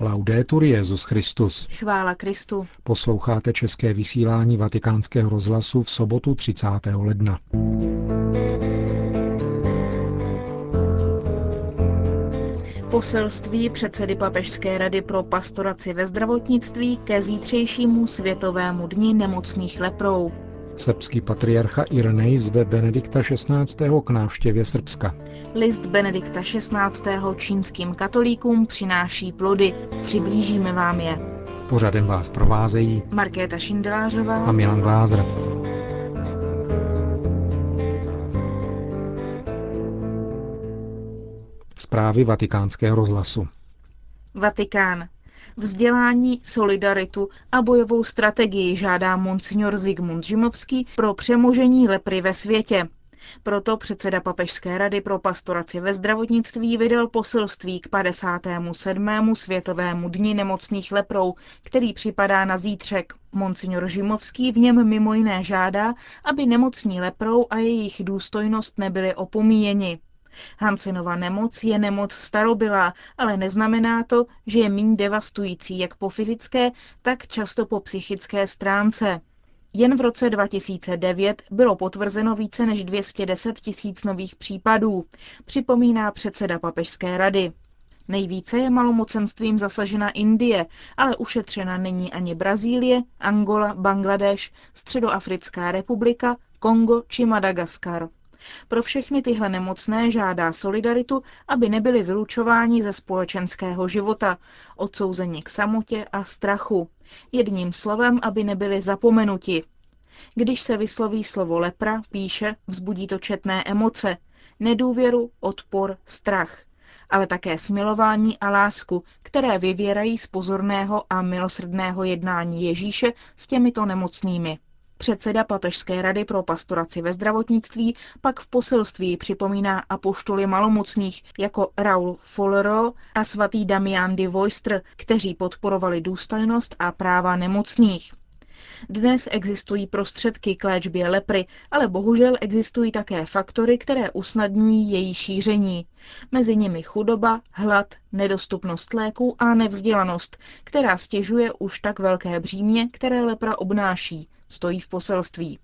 Laudetur Jezus Christus. Chvála Kristu. Posloucháte české vysílání Vatikánského rozhlasu v sobotu 30. ledna. Poselství předsedy Papežské rady pro pastoraci ve zdravotnictví ke zítřejšímu Světovému dni nemocných leprou. Srbský patriarcha Irenej zve Benedikta XVI. k návštěvě Srbska. List Benedikta XVI. čínským katolíkům přináší plody. Přiblížíme vám je. Pořadem vás provázejí Markéta Šindelářová a Milan Glázer. Zprávy vatikánského rozhlasu. Vatikán. Vzdělání, solidaritu a bojovou strategii žádá monsignor Zigmund Žimovský pro přemožení lepry ve světě. Proto předseda Papežské rady pro pastoraci ve zdravotnictví vydal poselství k 57. Světovému dni nemocných leprou, který připadá na zítřek. Monsignor Žimovský v něm mimo jiné žádá, aby nemocní leprou a jejich důstojnost nebyly opomíjeni. Hansenova nemoc je nemoc starobylá, ale neznamená to, že je méně devastující jak po fyzické, tak často po psychické stránce. Jen v roce 2009 bylo potvrzeno více než 210 tisíc nových případů, připomíná předseda Papežské rady. Nejvíce je malomocenstvím zasažena Indie, ale ušetřena není ani Brazílie, Angola, Bangladeš, Středoafrická republika, Kongo či Madagaskar. Pro všechny tyhle nemocné žádá solidaritu, aby nebyli vylučováni ze společenského života, odsouzeni k samotě a strachu. Jedním slovem, aby nebyli zapomenuti. Když se vysloví slovo lepra, píše, vzbudí to četné emoce, nedůvěru, odpor, strach, ale také smilování a lásku, které vyvěrají z pozorného a milosrdného jednání Ježíše s těmito nemocnými. Předseda Papežské rady pro pastoraci ve zdravotnictví pak v poselství připomíná apoštoly malomocných jako Raul Follero a svatý Damian de Voistr, kteří podporovali důstojnost a práva nemocných. Dnes existují prostředky k léčbě lepry, ale bohužel existují také faktory, které usnadňují její šíření. Mezi nimi chudoba, hlad, nedostupnost léků a nevzdělanost, která stěžuje už tak velké břímě, které lepra obnáší, stojí v poselství.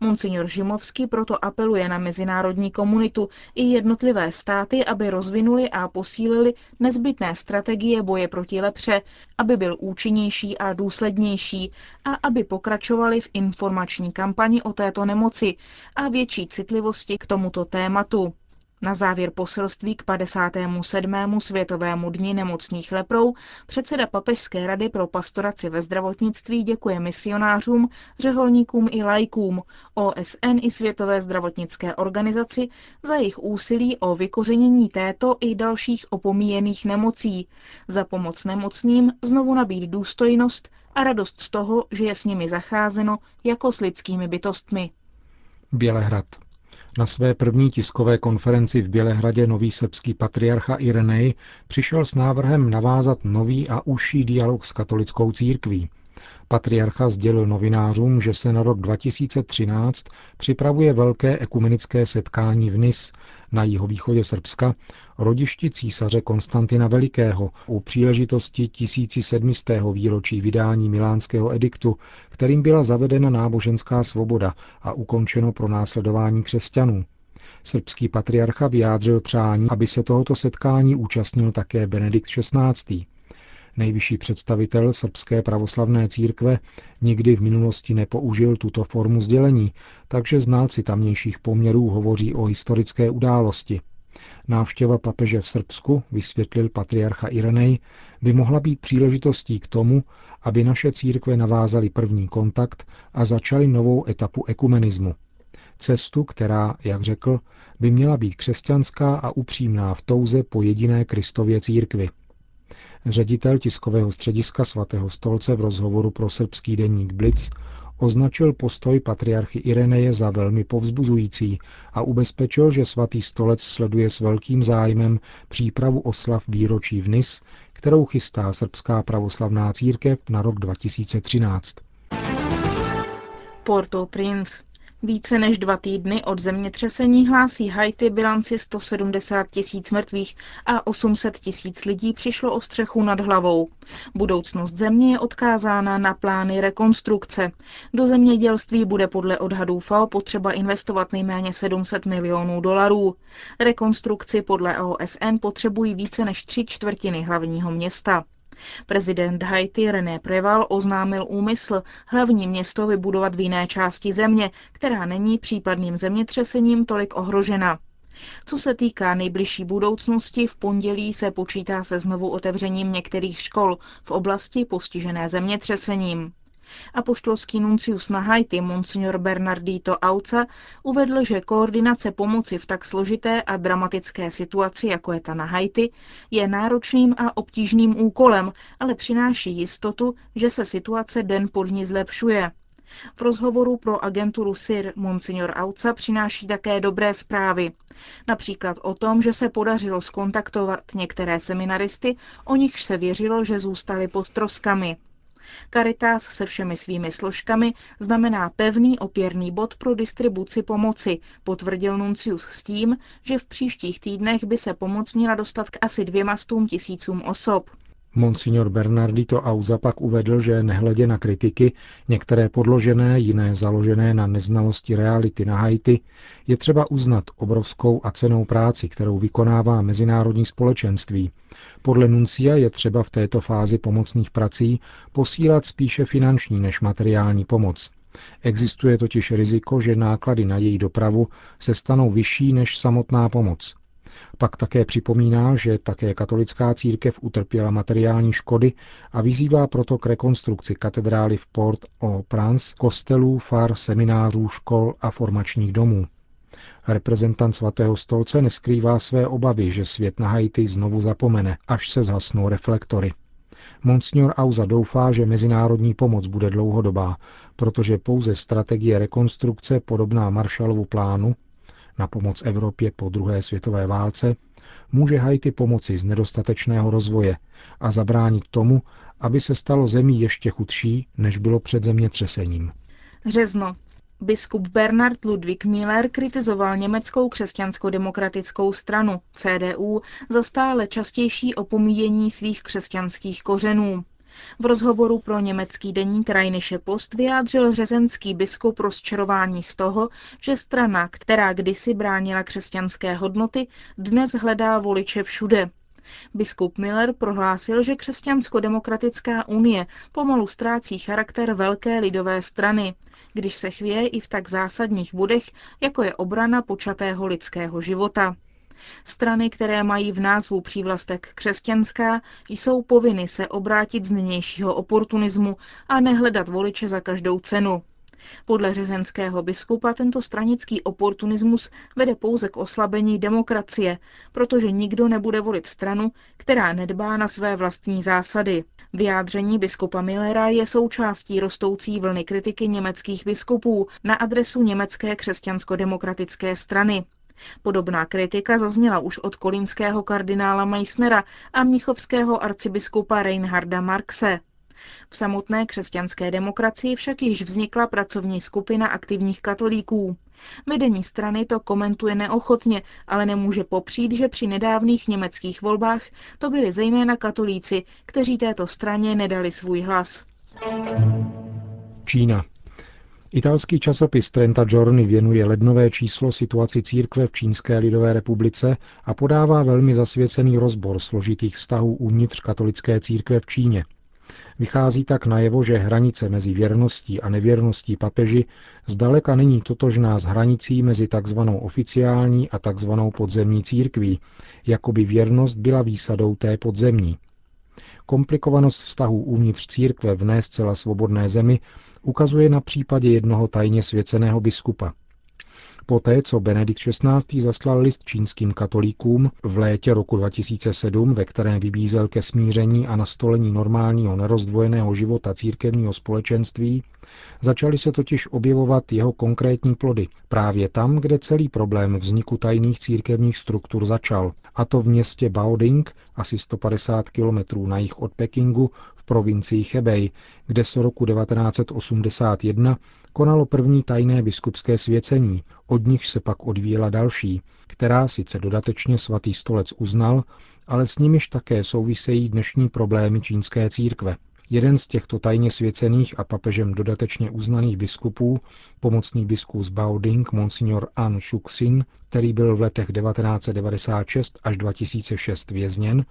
Monsignor Žimovský proto apeluje na mezinárodní komunitu i jednotlivé státy, aby rozvinuli a posílili nezbytné strategie boje proti lepře, aby byl účinnější a důslednější a aby pokračovali v informační kampani o této nemoci a větší citlivosti k tomuto tématu. Na závěr poselství k 57. Světovému dni nemocných leprou předseda Papežské rady pro pastoraci ve zdravotnictví děkuje misionářům, řeholníkům i lajkům, OSN i Světové zdravotnické organizaci za jejich úsilí o vykořenění této i dalších opomíjených nemocí, za pomoc nemocným znovu nabít důstojnost a radost z toho, že je s nimi zacházeno jako s lidskými bytostmi. Bělehrad. Na své první tiskové konferenci v Bělehradě nový srbský patriarcha Irenej přišel s návrhem navázat nový a užší dialog s katolickou církví. Patriarcha sdělil novinářům, že se na rok 2013 připravuje velké ekumenické setkání v Nis na jihovýchodě Srbska, rodišti císaře Konstantina Velikého u příležitosti 1700. výročí vydání milánského ediktu, kterým byla zavedena náboženská svoboda a ukončeno pro následování křesťanů. Srbský patriarcha vyjádřil přání, aby se tohoto setkání účastnil také Benedikt XVI. Nejvyšší představitel srbské pravoslavné církve nikdy v minulosti nepoužil tuto formu sdělení, takže znalci tamnějších poměrů hovoří o historické události. Návštěva papeže v Srbsku, vysvětlil patriarcha Irenej, by mohla být příležitostí k tomu, aby naše církve navázaly první kontakt a začaly novou etapu ekumenismu. Cestu, která, jak řekl, by měla být křesťanská a upřímná v touze po jediné Kristově církvi – Ředitel tiskového střediska svatého stolce v rozhovoru pro srbský deník Blitz označil postoj patriarchy Ireneje za velmi povzbuzující a ubezpečil, že svatý stolec sleduje s velkým zájmem přípravu oslav výročí v Nis, kterou chystá srbská pravoslavná církev na rok 2013. Porto Prince Více než dva týdny od zemětřesení hlásí Haiti bilanci 170 tisíc mrtvých a 800 tisíc lidí přišlo o střechu nad hlavou. Budoucnost země je odkázána na plány rekonstrukce. Do zemědělství bude podle odhadů FAO potřeba investovat nejméně 700 milionů dolarů. Rekonstrukci podle OSN potřebují více než tři čtvrtiny hlavního města. Prezident Haiti René Preval oznámil úmysl hlavní město vybudovat v jiné části země, která není případným zemětřesením tolik ohrožena. Co se týká nejbližší budoucnosti, v pondělí se počítá se znovu otevřením některých škol v oblasti postižené zemětřesením. Apoštolský nuncius na Haiti, monsignor Bernardito Auca, uvedl, že koordinace pomoci v tak složité a dramatické situaci, jako je ta na Haiti, je náročným a obtížným úkolem, ale přináší jistotu, že se situace den po dní zlepšuje. V rozhovoru pro agenturu SIR Monsignor Auca přináší také dobré zprávy. Například o tom, že se podařilo skontaktovat některé seminaristy, o nichž se věřilo, že zůstali pod troskami. Caritas se všemi svými složkami znamená pevný opěrný bod pro distribuci pomoci, potvrdil Nuncius s tím, že v příštích týdnech by se pomoc měla dostat k asi dvěma stům tisícům osob. Monsignor Bernardito Auza pak uvedl, že nehledě na kritiky, některé podložené, jiné založené na neznalosti reality na Haiti, je třeba uznat obrovskou a cenou práci, kterou vykonává mezinárodní společenství. Podle Nuncia je třeba v této fázi pomocných prací posílat spíše finanční než materiální pomoc. Existuje totiž riziko, že náklady na její dopravu se stanou vyšší než samotná pomoc. Pak také připomíná, že také katolická církev utrpěla materiální škody a vyzývá proto k rekonstrukci katedrály v Port au Prince, kostelů, far, seminářů, škol a formačních domů. Reprezentant svatého stolce neskrývá své obavy, že svět na Haiti znovu zapomene, až se zhasnou reflektory. Monsignor Auza doufá, že mezinárodní pomoc bude dlouhodobá, protože pouze strategie rekonstrukce podobná Marshallovu plánu na pomoc Evropě po druhé světové válce, může Haiti pomoci z nedostatečného rozvoje a zabránit tomu, aby se stalo zemí ještě chudší, než bylo před zemětřesením. Řezno. Biskup Bernard Ludwig Miller kritizoval německou křesťansko-demokratickou stranu CDU za stále častější opomíjení svých křesťanských kořenů. V rozhovoru pro německý deník Rheinische Post vyjádřil řezenský biskup rozčarování z toho, že strana, která kdysi bránila křesťanské hodnoty, dnes hledá voliče všude. Biskup Miller prohlásil, že křesťansko-demokratická unie pomalu ztrácí charakter velké lidové strany, když se chvěje i v tak zásadních bodech, jako je obrana počatého lidského života. Strany, které mají v názvu přívlastek křesťanská, jsou povinny se obrátit z nynějšího oportunismu a nehledat voliče za každou cenu. Podle řezenského biskupa tento stranický oportunismus vede pouze k oslabení demokracie, protože nikdo nebude volit stranu, která nedbá na své vlastní zásady. Vyjádření biskupa Millera je součástí rostoucí vlny kritiky německých biskupů na adresu německé křesťansko-demokratické strany. Podobná kritika zazněla už od kolínského kardinála Meissnera a mnichovského arcibiskupa Reinharda Marxe. V samotné křesťanské demokracii však již vznikla pracovní skupina aktivních katolíků. Vedení strany to komentuje neochotně, ale nemůže popřít, že při nedávných německých volbách to byli zejména katolíci, kteří této straně nedali svůj hlas. Čína. Italský časopis Trenta Giorni věnuje lednové číslo situaci církve v Čínské lidové republice a podává velmi zasvěcený rozbor složitých vztahů uvnitř katolické církve v Číně. Vychází tak najevo, že hranice mezi věrností a nevěrností papeži zdaleka není totožná s hranicí mezi tzv. oficiální a tzv. podzemní církví, jako by věrnost byla výsadou té podzemní. Komplikovanost vztahů uvnitř církve v ne zcela svobodné zemi ukazuje na případě jednoho tajně svěceného biskupa. Poté, co Benedikt XVI. zaslal list čínským katolíkům v létě roku 2007, ve kterém vybízel ke smíření a nastolení normálního nerozdvojeného života církevního společenství, začaly se totiž objevovat jeho konkrétní plody právě tam, kde celý problém vzniku tajných církevních struktur začal, a to v městě Baoding, asi 150 kilometrů na jih od Pekingu v provincii Hebei, kde se roku 1981 konalo první tajné biskupské svěcení, od nich se pak odvíjela další, která sice dodatečně svatý stolec uznal, ale s nimiž také souvisejí dnešní problémy čínské církve. Jeden z těchto tajně svěcených a papežem dodatečně uznaných biskupů, pomocný biskup z Baoding, monsignor An Shuxin, který byl v letech 1996 až 2006 vězněn,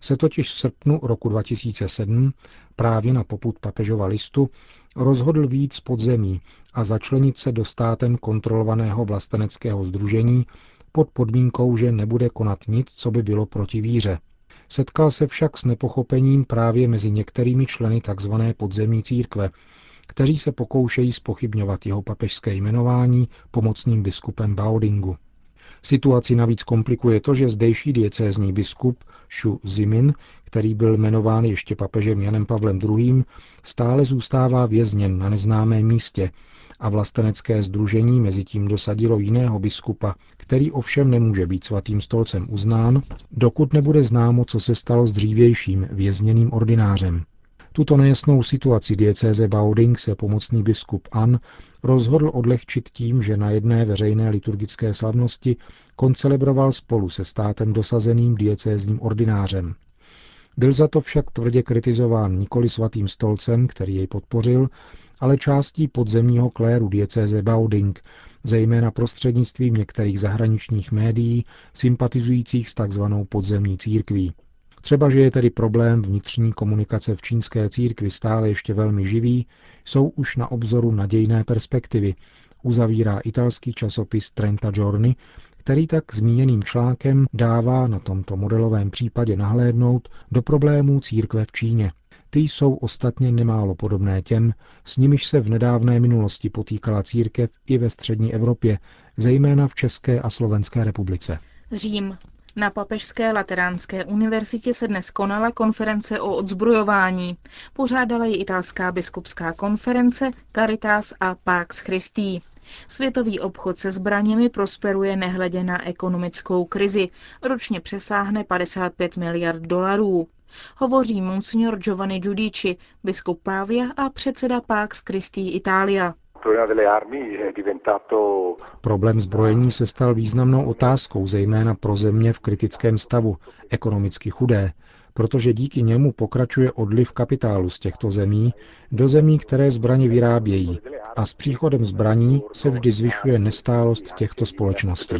se totiž v srpnu roku 2007 právě na poput papežova listu rozhodl víc podzemí a začlenit se do státem kontrolovaného vlasteneckého združení pod podmínkou, že nebude konat nic, co by bylo proti víře. Setkal se však s nepochopením právě mezi některými členy tzv. podzemní církve, kteří se pokoušejí spochybňovat jeho papežské jmenování pomocným biskupem Baodingu. Situaci navíc komplikuje to, že zdejší diecézní biskup Shu Zimin, který byl jmenován ještě papežem Janem Pavlem II., stále zůstává vězněn na neznámém místě a vlastenecké združení mezi tím dosadilo jiného biskupa, který ovšem nemůže být svatým stolcem uznán, dokud nebude známo, co se stalo s dřívějším vězněným ordinářem. Tuto nejasnou situaci diecéze Bauding se pomocný biskup An rozhodl odlehčit tím, že na jedné veřejné liturgické slavnosti koncelebroval spolu se státem dosazeným diecézním ordinářem. Byl za to však tvrdě kritizován nikoli svatým stolcem, který jej podpořil, ale částí podzemního kléru diecéze Bauding, zejména prostřednictvím některých zahraničních médií sympatizujících s tzv. podzemní církví. Třeba, že je tedy problém vnitřní komunikace v čínské církvi stále ještě velmi živý, jsou už na obzoru nadějné perspektivy, uzavírá italský časopis Trenta Giorni, který tak zmíněným článkem dává na tomto modelovém případě nahlédnout do problémů církve v Číně. Ty jsou ostatně nemálo podobné těm, s nimiž se v nedávné minulosti potýkala církev i ve střední Evropě, zejména v České a Slovenské republice. Řím. Na Papežské lateránské univerzitě se dnes konala konference o odzbrojování. Pořádala ji italská biskupská konference Caritas a Pax Christi. Světový obchod se zbraněmi prosperuje nehledě na ekonomickou krizi. Ročně přesáhne 55 miliard dolarů. Hovoří monsignor Giovanni Giudici, biskup Pavia a předseda Pax Christi Italia. Problém zbrojení se stal významnou otázkou, zejména pro země v kritickém stavu, ekonomicky chudé, protože díky němu pokračuje odliv kapitálu z těchto zemí do zemí, které zbraně vyrábějí a s příchodem zbraní se vždy zvyšuje nestálost těchto společností.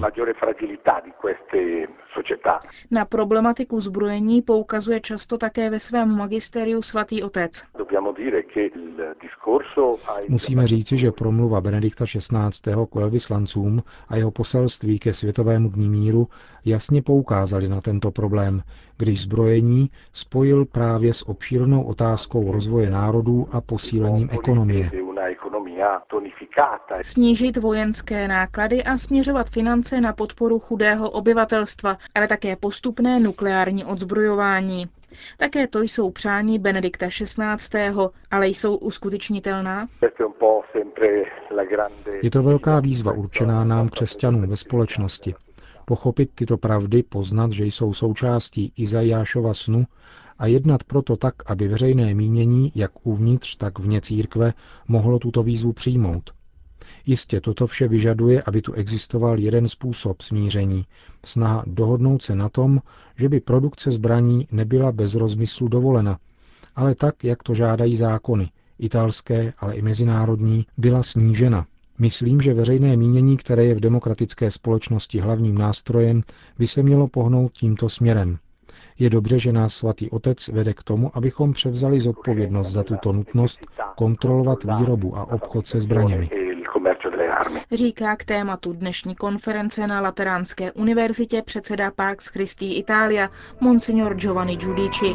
Na problematiku zbrojení poukazuje často také ve svém magisteriu svatý otec. Musíme říci, že promluva Benedikta XVI. k velvyslancům a jeho poselství ke Světovému dní míru jasně poukázali na tento problém, když zbrojení spojil právě s obšírnou otázkou rozvoje národů a posílením ekonomie. Snížit vojenské náklady a směřovat finance na podporu chudého obyvatelstva, ale také postupné nukleární odzbrojování. Také to jsou přání Benedikta XVI., ale jsou uskutečnitelná? Je to velká výzva určená nám křesťanům ve společnosti. Pochopit tyto pravdy, poznat, že jsou součástí Izajášova snu a jednat proto tak, aby veřejné mínění, jak uvnitř, tak vně církve, mohlo tuto výzvu přijmout. Jistě toto vše vyžaduje, aby tu existoval jeden způsob smíření, snaha dohodnout se na tom, že by produkce zbraní nebyla bez rozmyslu dovolena, ale tak, jak to žádají zákony, italské, ale i mezinárodní, byla snížena. Myslím, že veřejné mínění, které je v demokratické společnosti hlavním nástrojem, by se mělo pohnout tímto směrem. Je dobře, že nás svatý otec vede k tomu, abychom převzali zodpovědnost za tuto nutnost kontrolovat výrobu a obchod se zbraněmi. Říká k tématu dnešní konference na Lateránské univerzitě předseda Pax Christi Italia, monsignor Giovanni Giudici.